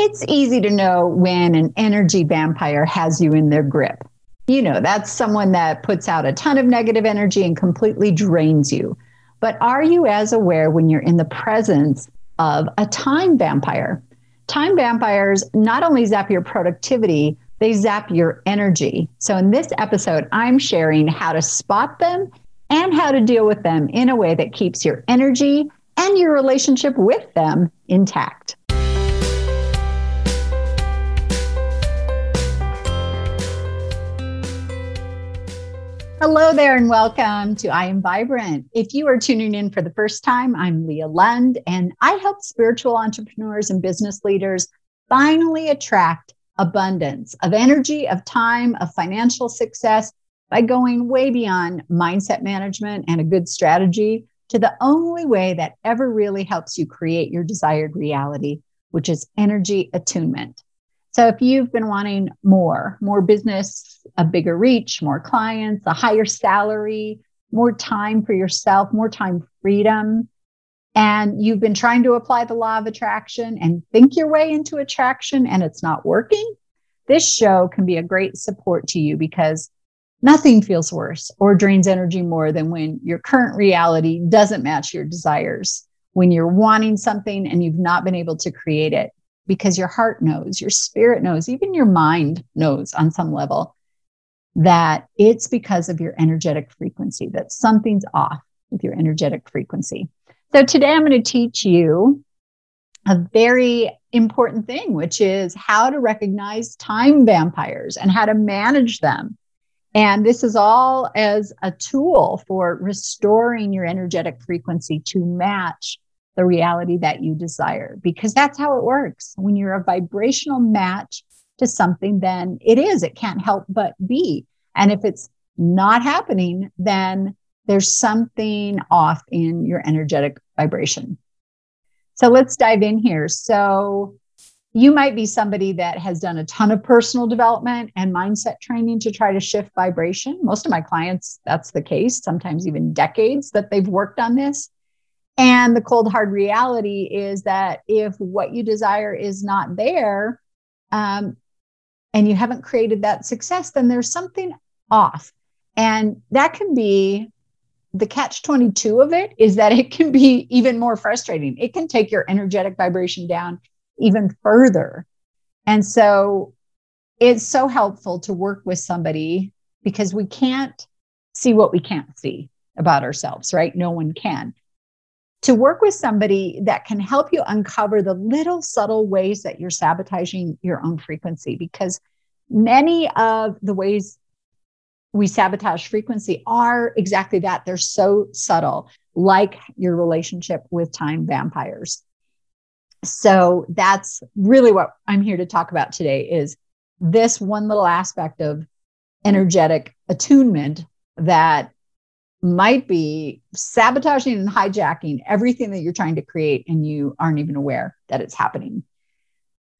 It's easy to know when an energy vampire has you in their grip. You know, that's someone that puts out a ton of negative energy and completely drains you. But are you as aware when you're in the presence of a time vampire? Time vampires not only zap your productivity, they zap your energy. So, in this episode, I'm sharing how to spot them and how to deal with them in a way that keeps your energy and your relationship with them intact. Hello there, and welcome to I Am Vibrant. If you are tuning in for the first time, I'm Leah Lund, and I help spiritual entrepreneurs and business leaders finally attract abundance of energy, of time, of financial success by going way beyond mindset management and a good strategy to the only way that ever really helps you create your desired reality, which is energy attunement. So if you've been wanting more, more business, a bigger reach, more clients, a higher salary, more time for yourself, more time freedom, and you've been trying to apply the law of attraction and think your way into attraction and it's not working, this show can be a great support to you because nothing feels worse or drains energy more than when your current reality doesn't match your desires, when you're wanting something and you've not been able to create it because your heart knows, your spirit knows, even your mind knows on some level that it's because of your energetic frequency, that something's off with your energetic frequency. So today I'm going to teach you a very important thing, which is how to recognize time vampires and how to manage them. And this is all as a tool for restoring your energetic frequency to match the reality that you desire because that's how it works. When you're a vibrational match to something, then it is, it can't help but be. And if it's not happening, then there's something off in your energetic vibration. So let's dive in here. So you might be somebody that has done a ton of personal development and mindset training to try to shift vibration. Most of my clients, that's the case, sometimes even decades that they've worked on this. And the cold hard reality is that if what you desire is not there, um, and you haven't created that success, then there's something off. And that can be the catch 22 of it is that it can be even more frustrating. It can take your energetic vibration down even further. And so it's so helpful to work with somebody because we can't see what we can't see about ourselves, right? No one can to work with somebody that can help you uncover the little subtle ways that you're sabotaging your own frequency because many of the ways we sabotage frequency are exactly that. They're so subtle like your relationship with time vampires. So that's really what i'm here to talk about today is this one little aspect of energetic attunement that might be sabotaging and hijacking everything that you're trying to create and you aren't even aware that it's happening.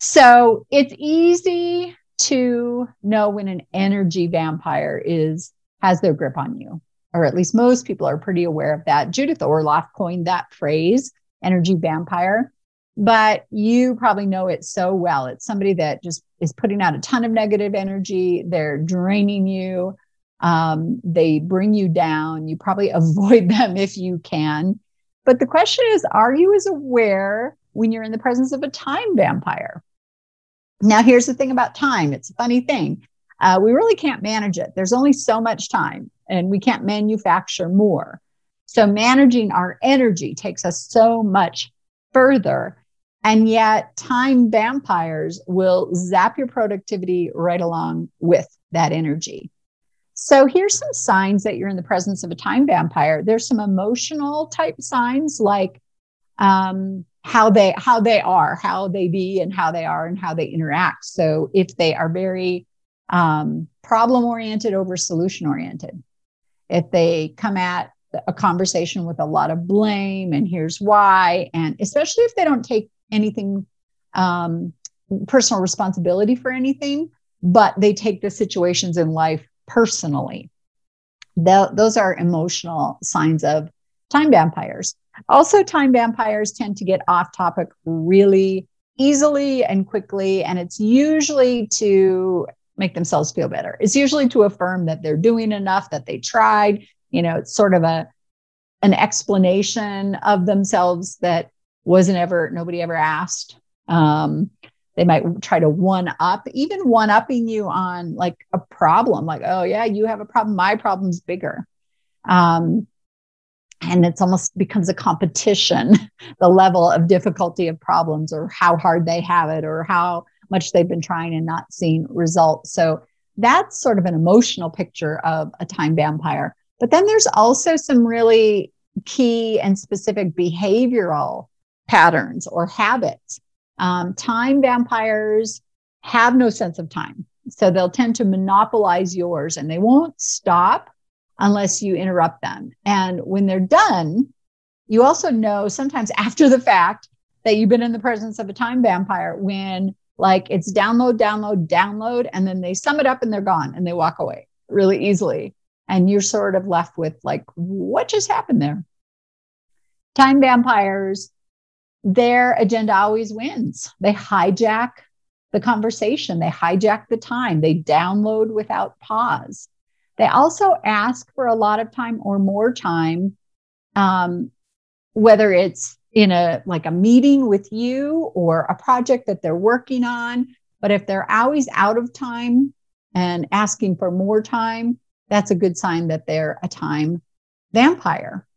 So it's easy to know when an energy vampire is has their grip on you, or at least most people are pretty aware of that. Judith Orloff coined that phrase, energy vampire, but you probably know it so well. It's somebody that just is putting out a ton of negative energy. They're draining you um, they bring you down. You probably avoid them if you can. But the question is are you as aware when you're in the presence of a time vampire? Now, here's the thing about time it's a funny thing. Uh, we really can't manage it. There's only so much time, and we can't manufacture more. So, managing our energy takes us so much further. And yet, time vampires will zap your productivity right along with that energy. So here's some signs that you're in the presence of a time vampire. There's some emotional type signs like um, how they how they are, how they be, and how they are, and how they interact. So if they are very um, problem oriented over solution oriented, if they come at a conversation with a lot of blame and here's why, and especially if they don't take anything um, personal responsibility for anything, but they take the situations in life personally. The, those are emotional signs of time vampires. Also, time vampires tend to get off topic really easily and quickly. And it's usually to make themselves feel better. It's usually to affirm that they're doing enough, that they tried. You know, it's sort of a an explanation of themselves that wasn't ever nobody ever asked. Um, they might try to one up, even one upping you on like a problem, like, oh yeah, you have a problem, my problem's bigger. Um, and it's almost becomes a competition the level of difficulty of problems or how hard they have it or how much they've been trying and not seeing results so that's sort of an emotional picture of a time vampire but then there's also some really key and specific behavioral patterns or habits um, time vampires have no sense of time so they'll tend to monopolize yours and they won't stop unless you interrupt them. And when they're done, you also know sometimes after the fact that you've been in the presence of a time vampire when like it's download, download, download, and then they sum it up and they're gone and they walk away really easily. And you're sort of left with like, what just happened there? Time vampires, their agenda always wins. They hijack the conversation, they hijack the time, they download without pause. They also ask for a lot of time or more time, um, whether it's in a like a meeting with you or a project that they're working on. But if they're always out of time and asking for more time, that's a good sign that they're a time vampire.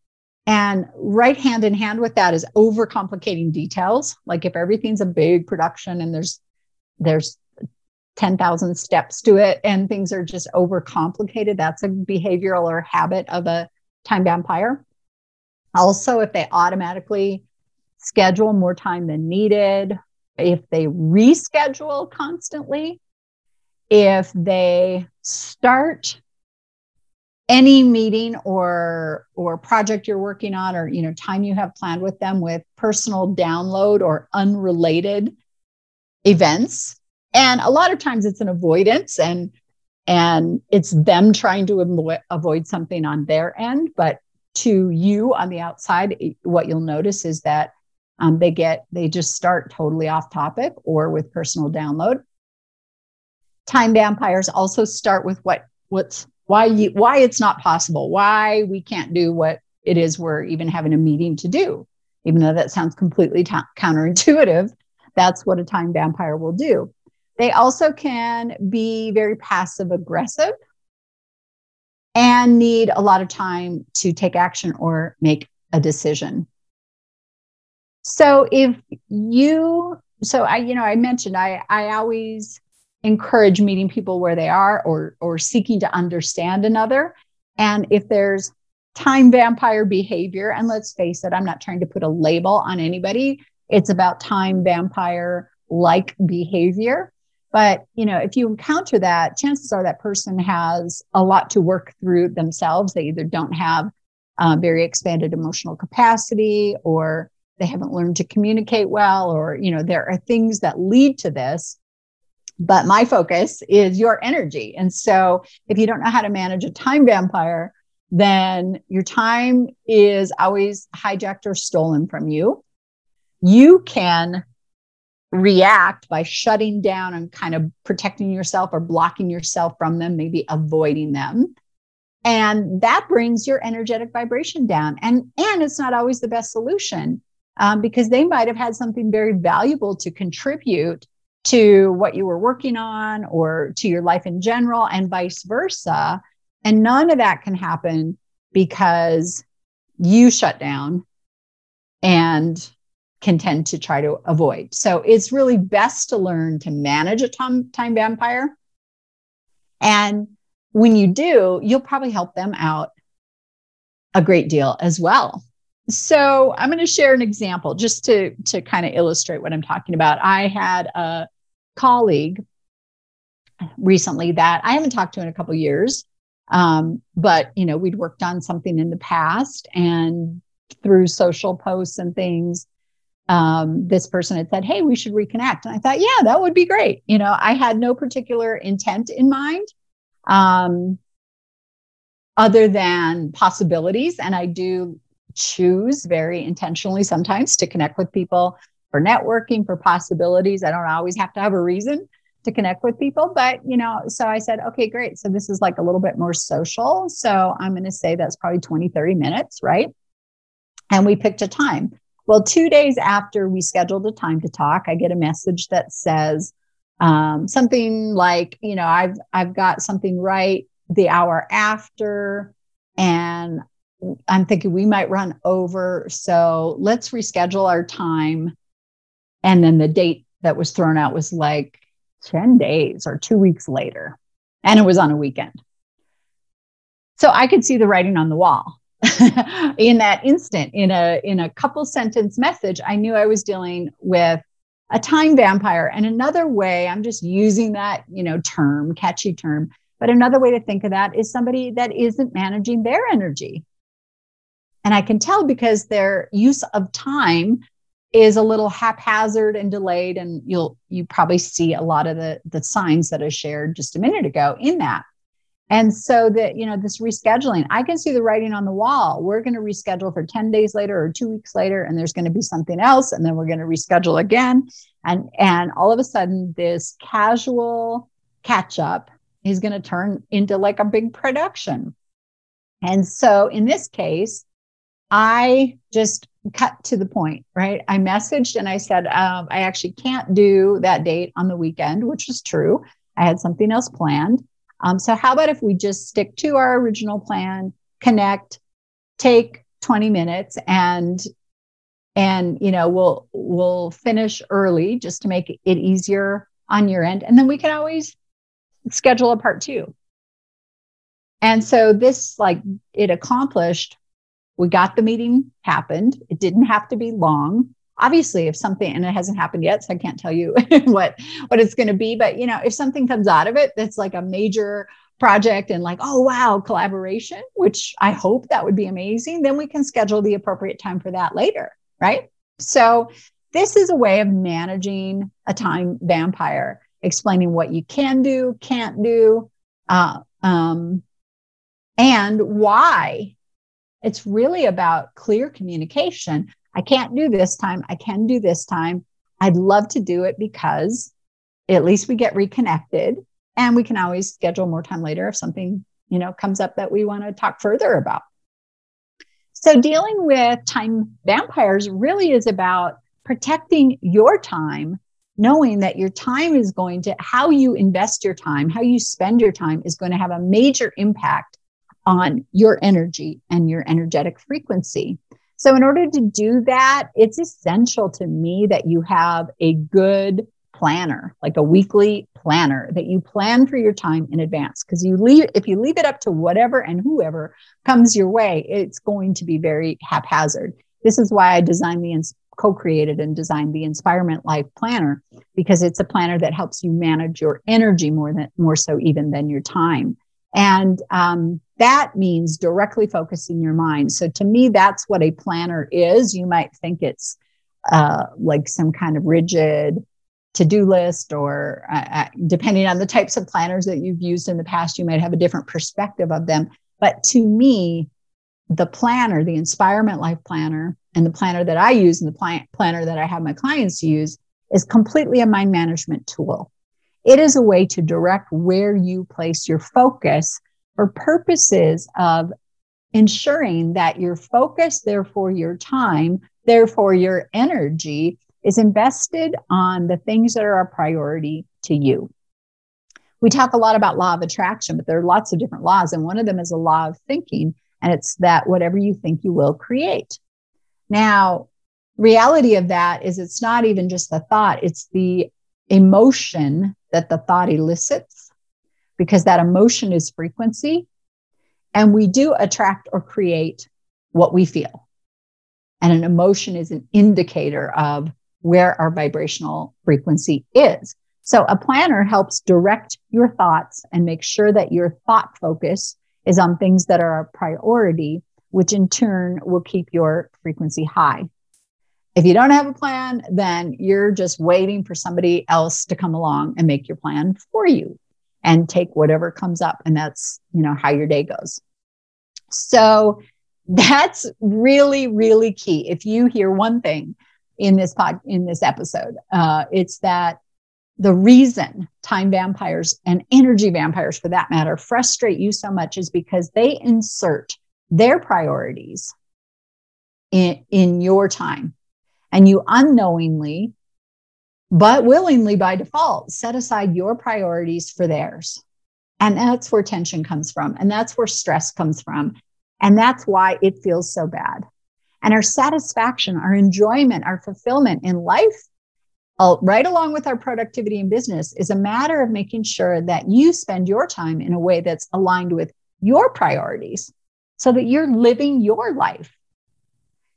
And right hand in hand with that is overcomplicating details. Like if everything's a big production and there's there's 10,000 steps to it and things are just overcomplicated. That's a behavioral or habit of a time vampire. Also, if they automatically schedule more time than needed, if they reschedule constantly, if they start any meeting or or project you're working on or you know time you have planned with them with personal download or unrelated events. And a lot of times it's an avoidance and and it's them trying to avo- avoid something on their end. But to you on the outside what you'll notice is that um, they get they just start totally off topic or with personal download. Time vampires also start with what what's why you why it's not possible why we can't do what it is we're even having a meeting to do even though that sounds completely counterintuitive that's what a time vampire will do they also can be very passive aggressive and need a lot of time to take action or make a decision. So if you so I you know I mentioned I I always encourage meeting people where they are or or seeking to understand another and if there's time vampire behavior and let's face it I'm not trying to put a label on anybody it's about time vampire like behavior but you know, if you encounter that, chances are that person has a lot to work through themselves. They either don't have uh, very expanded emotional capacity, or they haven't learned to communicate well, or you know, there are things that lead to this. But my focus is your energy, and so if you don't know how to manage a time vampire, then your time is always hijacked or stolen from you. You can react by shutting down and kind of protecting yourself or blocking yourself from them, maybe avoiding them. And that brings your energetic vibration down. And, and it's not always the best solution um, because they might have had something very valuable to contribute to what you were working on or to your life in general, and vice versa. And none of that can happen because you shut down and can tend to try to avoid. So it's really best to learn to manage a time, time vampire. And when you do, you'll probably help them out a great deal as well. So I'm going to share an example just to, to kind of illustrate what I'm talking about. I had a colleague recently that I haven't talked to in a couple years. Um, but you know, we'd worked on something in the past and through social posts and things, um, this person had said, Hey, we should reconnect. And I thought, yeah, that would be great. You know, I had no particular intent in mind um, other than possibilities. And I do choose very intentionally sometimes to connect with people for networking, for possibilities. I don't always have to have a reason to connect with people, but you know, so I said, okay, great. So this is like a little bit more social. So I'm going to say that's probably 20, 30 minutes, right? And we picked a time. Well, two days after we scheduled a time to talk, I get a message that says um, something like, you know, I've I've got something right the hour after, and I'm thinking we might run over. So let's reschedule our time. And then the date that was thrown out was like 10 days or two weeks later. And it was on a weekend. So I could see the writing on the wall. in that instant, in a in a couple sentence message, I knew I was dealing with a time vampire. And another way, I'm just using that, you know, term, catchy term, but another way to think of that is somebody that isn't managing their energy. And I can tell because their use of time is a little haphazard and delayed. And you'll you probably see a lot of the, the signs that I shared just a minute ago in that. And so that, you know, this rescheduling, I can see the writing on the wall. We're going to reschedule for 10 days later or two weeks later, and there's going to be something else. And then we're going to reschedule again. And, and all of a sudden, this casual catch up is going to turn into like a big production. And so in this case, I just cut to the point, right? I messaged and I said, um, I actually can't do that date on the weekend, which was true. I had something else planned. Um, so, how about if we just stick to our original plan, connect, take 20 minutes, and and you know we'll we'll finish early just to make it easier on your end, and then we can always schedule a part two. And so this like it accomplished we got the meeting happened. It didn't have to be long. Obviously, if something and it hasn't happened yet, so I can't tell you what what it's going to be, but you know, if something comes out of it that's like a major project and like, oh wow, collaboration, which I hope that would be amazing, then we can schedule the appropriate time for that later, right? So, this is a way of managing a time vampire, explaining what you can do, can't do, uh, um, and why it's really about clear communication. I can't do this time. I can do this time. I'd love to do it because at least we get reconnected and we can always schedule more time later if something, you know, comes up that we want to talk further about. So dealing with time vampires really is about protecting your time, knowing that your time is going to how you invest your time, how you spend your time is going to have a major impact on your energy and your energetic frequency. So, in order to do that, it's essential to me that you have a good planner, like a weekly planner that you plan for your time in advance. Because you leave, if you leave it up to whatever and whoever comes your way, it's going to be very haphazard. This is why I designed the co-created and designed the Inspirement Life Planner because it's a planner that helps you manage your energy more than more so even than your time. And um, that means directly focusing your mind. So to me, that's what a planner is. You might think it's uh, like some kind of rigid to-do list or uh, uh, depending on the types of planners that you've used in the past you might have a different perspective of them but to me the planner the inspirement life planner and the planner that i use and the pl- planner that i have my clients use is completely a mind management tool it is a way to direct where you place your focus for purposes of ensuring that your focus, therefore your time, therefore your energy is invested on the things that are a priority to you. We talk a lot about law of attraction, but there are lots of different laws. And one of them is a law of thinking, and it's that whatever you think you will create. Now, reality of that is it's not even just the thought, it's the emotion that the thought elicits because that emotion is frequency. And we do attract or create what we feel. And an emotion is an indicator of where our vibrational frequency is. So a planner helps direct your thoughts and make sure that your thought focus is on things that are a priority, which in turn will keep your frequency high. If you don't have a plan, then you're just waiting for somebody else to come along and make your plan for you and take whatever comes up. And that's, you know, how your day goes. So that's really, really key. If you hear one thing in this pod in this episode. Uh, it's that the reason time vampires and energy vampires, for that matter, frustrate you so much is because they insert their priorities in, in your time. And you unknowingly, but willingly by default, set aside your priorities for theirs. And that's where tension comes from. And that's where stress comes from. And that's why it feels so bad. And our satisfaction, our enjoyment, our fulfillment in life, right along with our productivity in business, is a matter of making sure that you spend your time in a way that's aligned with your priorities so that you're living your life.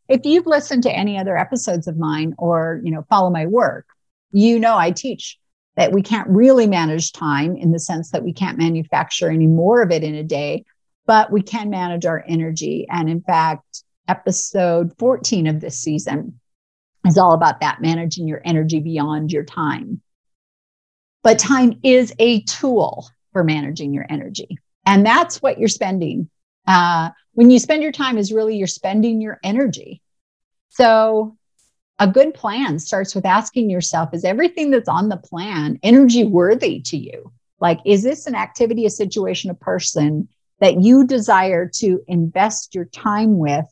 If you've listened to any other episodes of mine or, you know, follow my work, you know I teach that we can't really manage time in the sense that we can't manufacture any more of it in a day, but we can manage our energy. And in fact, episode 14 of this season is all about that managing your energy beyond your time. But time is a tool for managing your energy. And that's what you're spending. Uh, when you spend your time, is really you're spending your energy. So a good plan starts with asking yourself is everything that's on the plan energy worthy to you? Like, is this an activity, a situation, a person that you desire to invest your time with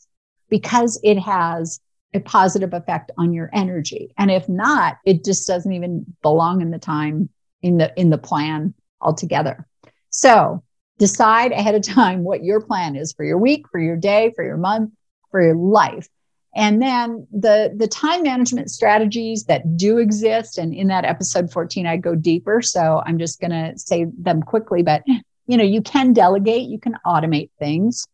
because it has a positive effect on your energy? And if not, it just doesn't even belong in the time in the in the plan altogether. So decide ahead of time what your plan is for your week, for your day, for your month, for your life and then the the time management strategies that do exist, and in that episode 14, I go deeper. So I'm just going to say them quickly, but you know, you can delegate, you can automate things.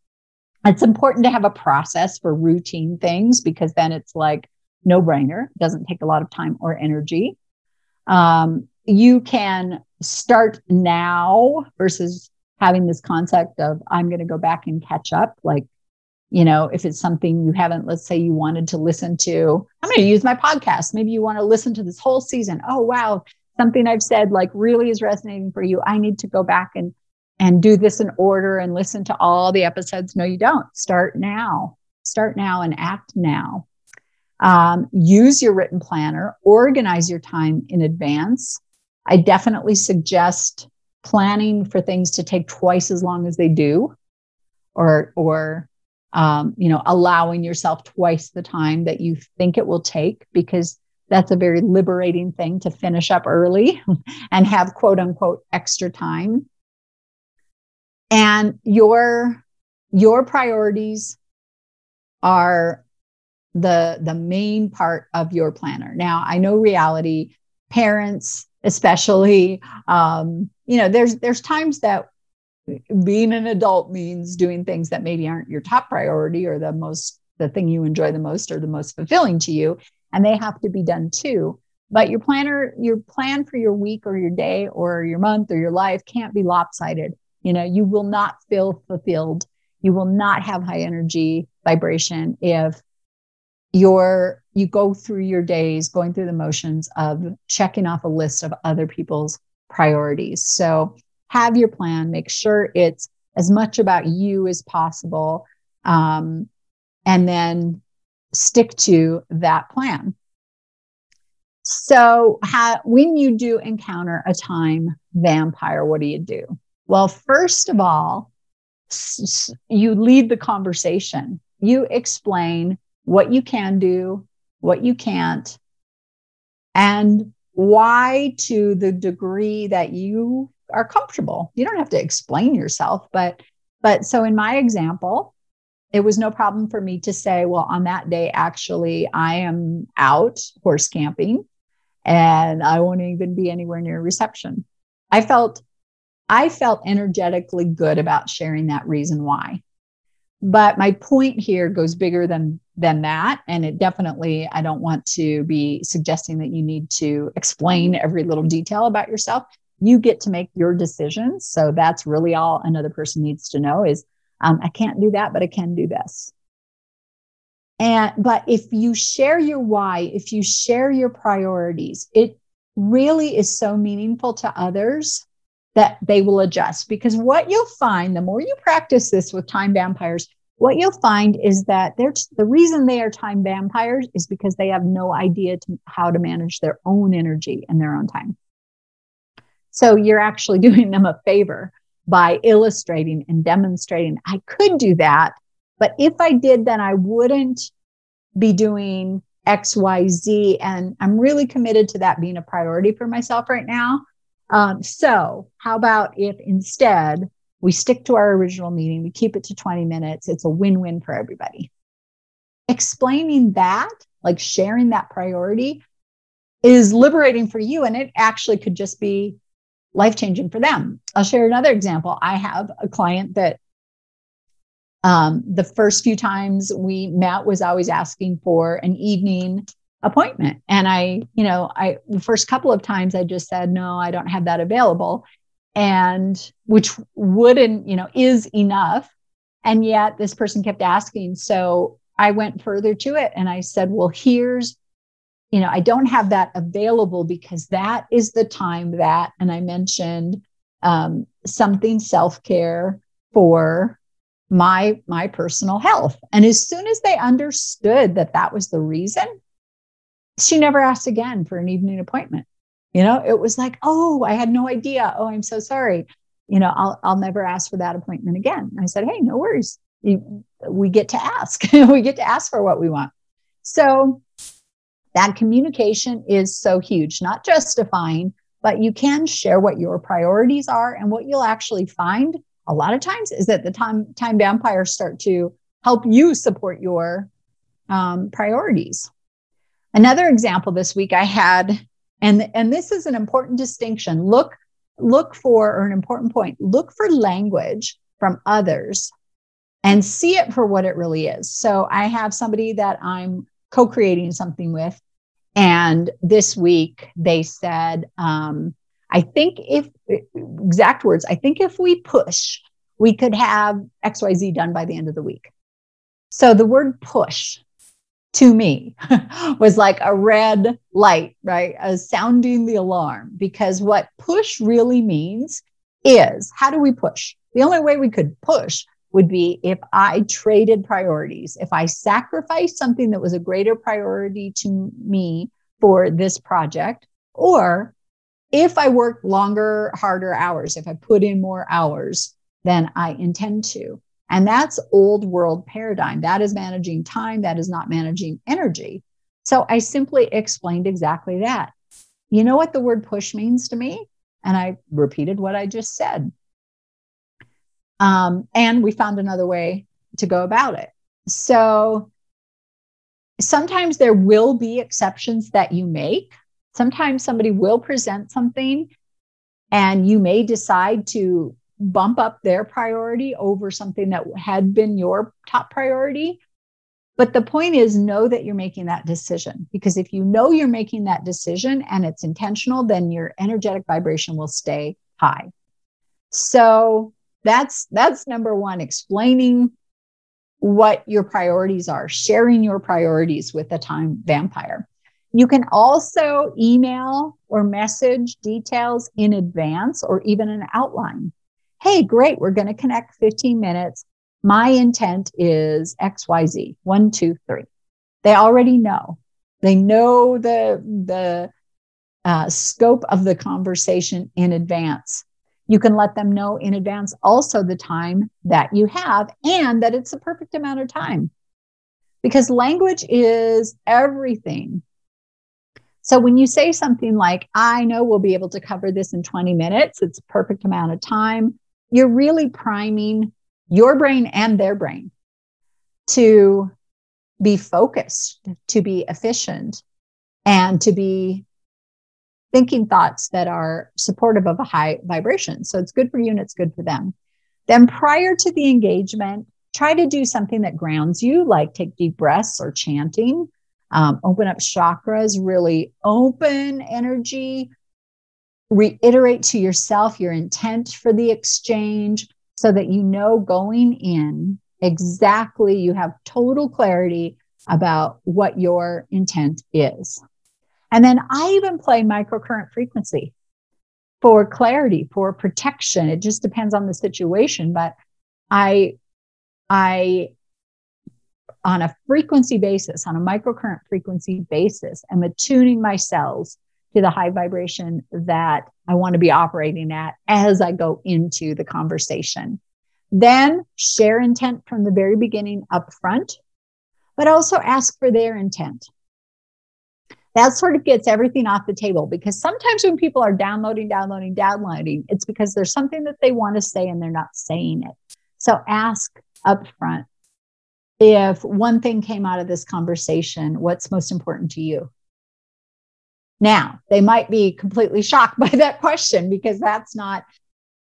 It's important to have a process for routine things because then it's like no brainer, doesn't take a lot of time or energy. Um, you can start now versus having this concept of I'm going to go back and catch up. Like you know if it's something you haven't let's say you wanted to listen to i'm going to use my podcast. Maybe you want to listen to this whole season. Oh wow. Something i've said like really is resonating for you. I need to go back and and do this in order and listen to all the episodes. No you don't. Start now. Start now and act now. Um, use your written planner. Organize your time in advance. I definitely suggest planning for things to take twice as long as they do or or um, you know, allowing yourself twice the time that you think it will take, because that's a very liberating thing to finish up early and have quote unquote extra time. And your your priorities are the the main part of your planner. Now, I know reality, parents especially, um, you know, there's there's times that being an adult means doing things that maybe aren't your top priority or the most the thing you enjoy the most or the most fulfilling to you and they have to be done too. But your planner your plan for your week or your day or your month or your life can't be lopsided. You know you will not feel fulfilled. You will not have high energy vibration if you're you go through your days going through the motions of checking off a list of other people's priorities. So have your plan, make sure it's as much about you as possible, um, and then stick to that plan. So, when you do encounter a time vampire, what do you do? Well, first of all, s- you lead the conversation. You explain what you can do, what you can't, and why to the degree that you are comfortable. You don't have to explain yourself, but but so in my example, it was no problem for me to say, well, on that day, actually, I am out horse camping and I won't even be anywhere near reception. I felt I felt energetically good about sharing that reason why. But my point here goes bigger than than that and it definitely I don't want to be suggesting that you need to explain every little detail about yourself you get to make your decisions. So that's really all another person needs to know is um, I can't do that, but I can do this. And but if you share your why, if you share your priorities, it really is so meaningful to others that they will adjust. Because what you'll find, the more you practice this with time vampires, what you'll find is that they're the reason they are time vampires is because they have no idea to, how to manage their own energy and their own time. So you're actually doing them a favor by illustrating and demonstrating. I could do that, but if I did, then I wouldn't be doing XYZ. And I'm really committed to that being a priority for myself right now. Um, so, how about if instead we stick to our original meeting, we keep it to 20 minutes? It's a win win for everybody. Explaining that, like sharing that priority, is liberating for you. And it actually could just be life changing for them. I'll share another example. I have a client that um, the first few times we met was always asking for an evening appointment. And I, you know, I, the first couple of times I just said, no, I don't have that available. And which wouldn't, you know, is enough. And yet this person kept asking. So I went further to it and I said, well, here's, you know, I don't have that available because that is the time that, and I mentioned um, something self care for my my personal health. And as soon as they understood that that was the reason she never asked again for an evening appointment. You know it was like oh i had no idea. Oh i'm so sorry. You know i'll i'll never ask for that appointment again. I said hey no worries. You, we get to ask. We get to ask for what we want. So that communication is so huge not justifying but you can share what your priorities are and what you'll actually find a lot of times is that the time time vampires start to help you support your um, priorities. Another example this week I had, and and this is an important distinction. Look look for or an important point. Look for language from others and see it for what it really is. So I have somebody that I'm co-creating something with, and this week they said, um, I think if exact words, I think if we push, we could have XYZ done by the end of the week. So the word push to me was like a red light, right? As sounding the alarm, because what push really means is how do we push? The only way we could push would be if I traded priorities, if I sacrificed something that was a greater priority to me for this project, or if I worked longer, harder hours, if I put in more hours than I intend to. And that's old world paradigm. That is managing time, that is not managing energy. So I simply explained exactly that. You know what the word push means to me? And I repeated what I just said. Um, and we found another way to go about it. So sometimes there will be exceptions that you make sometimes somebody will present something and you may decide to bump up their priority over something that had been your top priority. But the point is, know that you're making that decision because if you know you're making that decision and it's intentional, then your energetic vibration will stay high. So that's that's number one explaining what your priorities are sharing your priorities with a time vampire you can also email or message details in advance or even an outline. Hey, great, we're going to connect 15 minutes. My intent is XYZ, one, two, three. They already know. They know the, the uh, scope of the conversation in advance. You can let them know in advance also the time that you have and that it's the perfect amount of time. Because language is everything so when you say something like, I know we'll be able to cover this in 20 minutes, it's a perfect amount of time, you're really priming your brain and their brain to be focused, to be efficient, and to be thinking thoughts that are supportive of a high vibration. So it's good for you and it's good for them. Then prior to the engagement, try to do something that grounds you, like take deep breaths or chanting um, open up chakras, really open energy. Reiterate to yourself your intent for the exchange so that you know going in exactly, you have total clarity about what your intent is. And then I even play microcurrent frequency for clarity, for protection. It just depends on the situation, but I I on a frequency basis, on a microcurrent frequency basis, am attuning my cells to the high vibration that I want to be operating at as I go into the conversation. Then share intent from the very beginning up front, but also ask for their intent. That sort of gets everything off the table because sometimes when people are downloading, downloading, downloading, it's because there's something that they want to say and they're not saying it. So ask up front if one thing came out of this conversation, what's most important to you? Now, they might be completely shocked by that question because that's not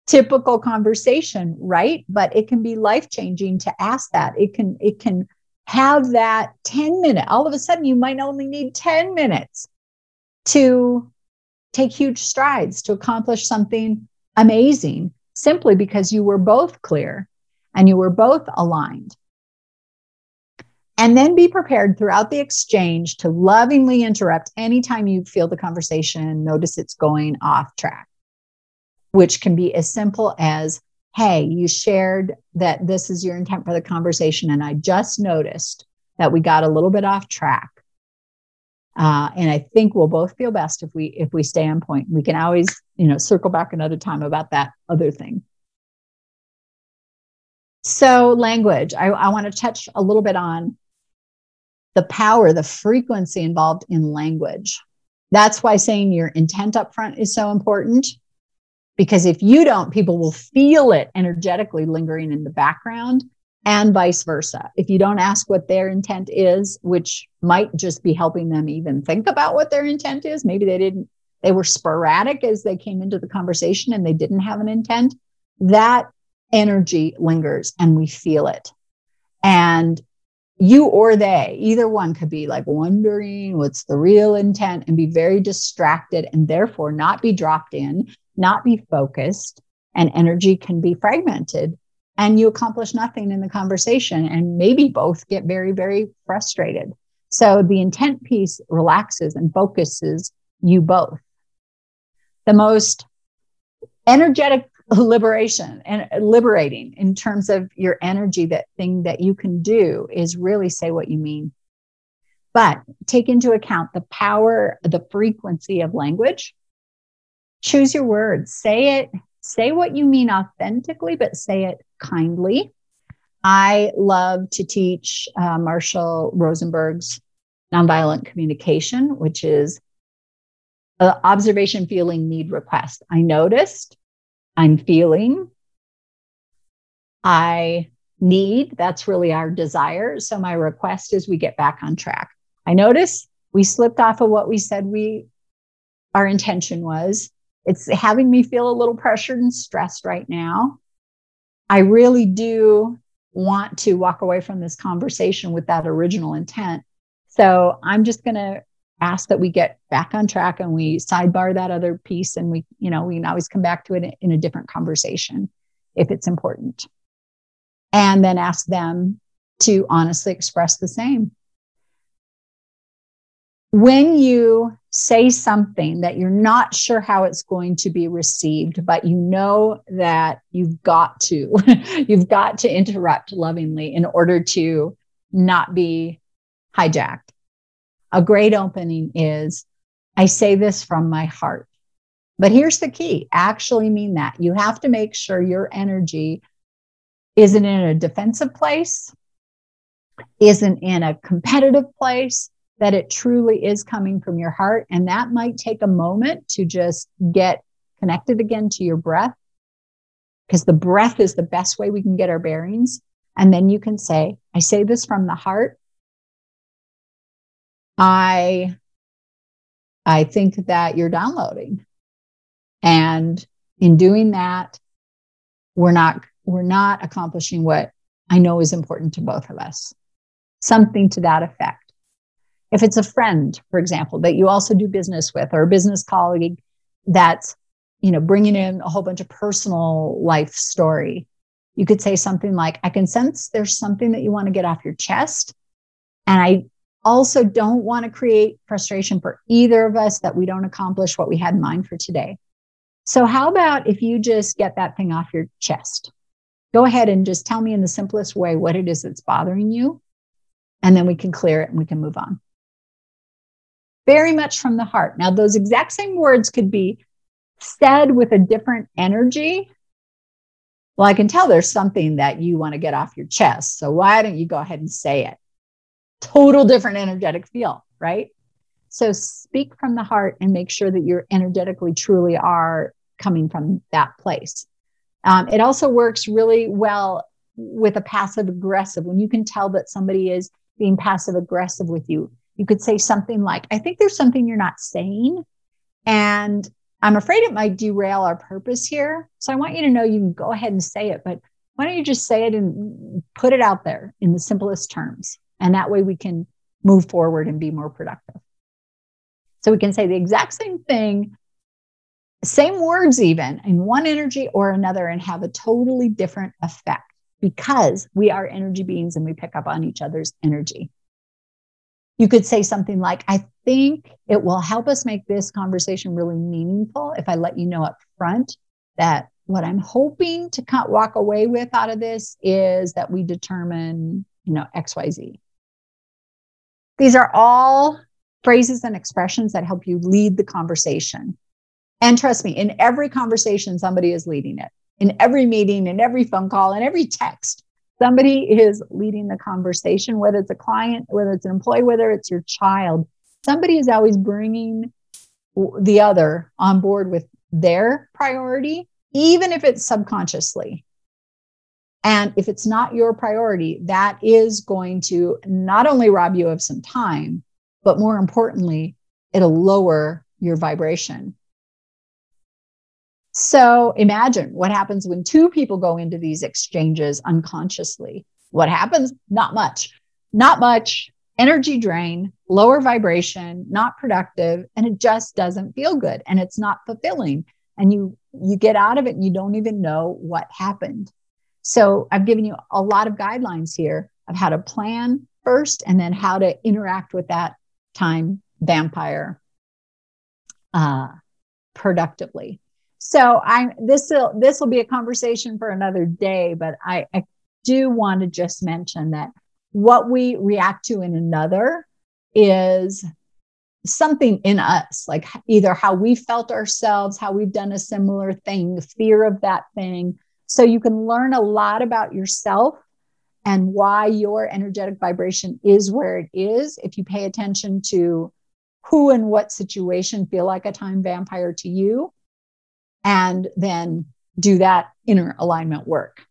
typical conversation, right? But it can be life changing to ask that. It can, it can have that 10 minute, all of a sudden, you might only need 10 minutes to take huge strides to accomplish something amazing simply because you were both clear and you were both aligned. And then be prepared throughout the exchange to lovingly interrupt anytime you feel the conversation, notice it's going off track, which can be as simple as, Hey, you shared that this is your intent for the conversation. And I just noticed that we got a little bit off track. Uh, and I think we'll both feel best if we if we stay on point. We can always, you know, circle back another time about that other thing. So, language, I, I want to touch a little bit on the power, the frequency involved in language. That's why saying your intent up front is so important. Because if you don't, people will feel it energetically lingering in the background and vice versa. If you don't ask what their intent is, which might just be helping them even think about what their intent is, maybe they didn't, they were sporadic as they came into the conversation and they didn't have an intent, that energy lingers and we feel it. And you or they, either one could be like wondering what's the real intent and be very distracted and therefore not be dropped in, not be focused, and energy can be fragmented. And you accomplish nothing in the conversation, and maybe both get very, very frustrated. So the intent piece relaxes and focuses you both. The most energetic liberation and liberating in terms of your energy that thing that you can do is really say what you mean but take into account the power the frequency of language choose your words say it say what you mean authentically but say it kindly i love to teach uh, marshall rosenberg's nonviolent communication which is uh, observation feeling need request i noticed I'm feeling. I need, that's really our desire. So my request is we get back on track. I notice we slipped off of what we said we our intention was. It's having me feel a little pressured and stressed right now. I really do want to walk away from this conversation with that original intent. So I'm just going to ask that we get back on track and we sidebar that other piece and we you know we can always come back to it in a different conversation if it's important and then ask them to honestly express the same when you say something that you're not sure how it's going to be received but you know that you've got to you've got to interrupt lovingly in order to not be hijacked a great opening is I say this from my heart. But here's the key actually mean that. You have to make sure your energy isn't in a defensive place, isn't in a competitive place, that it truly is coming from your heart. And that might take a moment to just get connected again to your breath, because the breath is the best way we can get our bearings. And then you can say, I say this from the heart. I I think that you're downloading. And in doing that, we're not we're not accomplishing what I know is important to both of us. Something to that effect. If it's a friend, for example, that you also do business with or a business colleague that's, you know, bringing in a whole bunch of personal life story, you could say something like, I can sense there's something that you want to get off your chest. And I also don't want to create frustration for either of us that we don't accomplish what we had in mind for today. So, how about if you just get that thing off your chest? Go ahead and just tell me in the simplest way what it is that's bothering you. And then we can clear it and we can move on. Very much from the heart. Now, those exact same words could be said with a different energy. Well, I can tell there's something that you want to get off your chest. So why don't you go ahead and say it? Total different energetic feel, right? So speak from the heart and make sure that you're energetically truly are coming from that place. Um, it also works really well with a passive aggressive when you can tell that somebody is being passive aggressive with you. You could say something like, I think there's something you're not saying. And I'm afraid it might derail our purpose here. So I want you to know you can go ahead and say it, but why don't you just say it and put it out there in the simplest terms? And that way we can move forward and be more productive. So we can say the exact same thing, same words even in one energy or another and have a totally different effect because we are energy beings and we pick up on each other's energy. You could say something like, I think it will help us make this conversation really meaningful if I let you know up front that what I'm hoping to walk away with out of this is that we determine, you know, XYZ. These are all phrases and expressions that help you lead the conversation. And trust me, in every conversation, somebody is leading it. In every meeting, in every phone call, in every text, somebody is leading the conversation, whether it's a client, whether it's an employee, whether it's your child. Somebody is always bringing the other on board with their priority, even if it's subconsciously. And if it's not your priority, that is going to not only rob you of some time, but more importantly, it'll lower your vibration. So imagine what happens when two people go into these exchanges unconsciously. What happens? Not much. Not much. Energy drain, lower vibration, not productive, and it just doesn't feel good and it's not fulfilling. And you you get out of it and you don't even know what happened. So I've given you a lot of guidelines here of how to plan first and then how to interact with that time vampire uh, productively. So I this will this will be a conversation for another day, but I, I do want to just mention that what we react to in another is something in us, like either how we felt ourselves, how we've done a similar thing, fear of that thing. So you can learn a lot about yourself and why your energetic vibration is where it is if you pay attention to who and what situation feel like a time vampire to you and then do that inner alignment work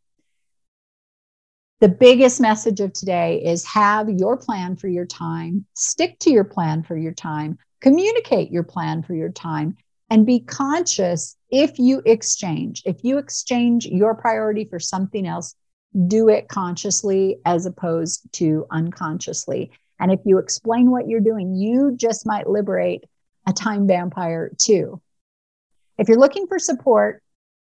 the biggest message of today is have your plan for your time stick to your plan for your time communicate your plan for your time and be conscious if you exchange if you exchange your priority for something else do it consciously as opposed to unconsciously. And if you explain what you're doing, you just might liberate a time vampire too. If you're looking for support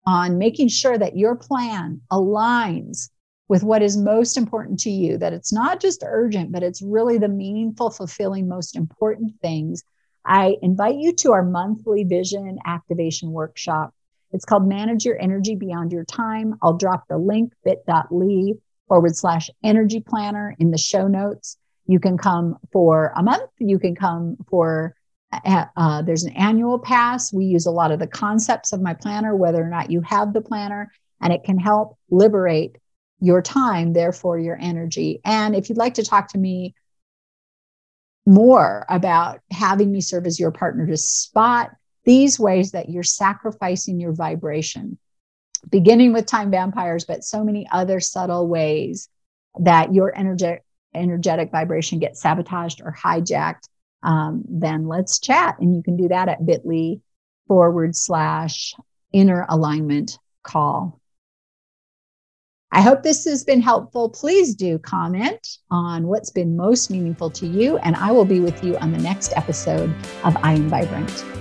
on making sure that your plan aligns with what is most important to you, that it's not just urgent, but it's really the meaningful, fulfilling, most important things, I invite you to our monthly vision activation workshop. It's called Manage Your Energy Beyond Your Time. I'll drop the link bit.ly forward slash energy planner in the show notes. You can come for a month. You can come for, uh, there's an annual pass. We use a lot of the concepts of my planner, whether or not you have the planner, and it can help liberate your time, therefore your energy. And if you'd like to talk to me more about having me serve as your partner to spot these ways that you're sacrificing your vibration, beginning with time vampires, but so many other subtle ways that your energetic energetic vibration gets sabotaged or hijacked, um, then let's chat. And you can do that at bit.ly forward slash inner alignment call. I hope this has been helpful. Please do comment on what's been most meaningful to you, and I will be with you on the next episode of I Am Vibrant.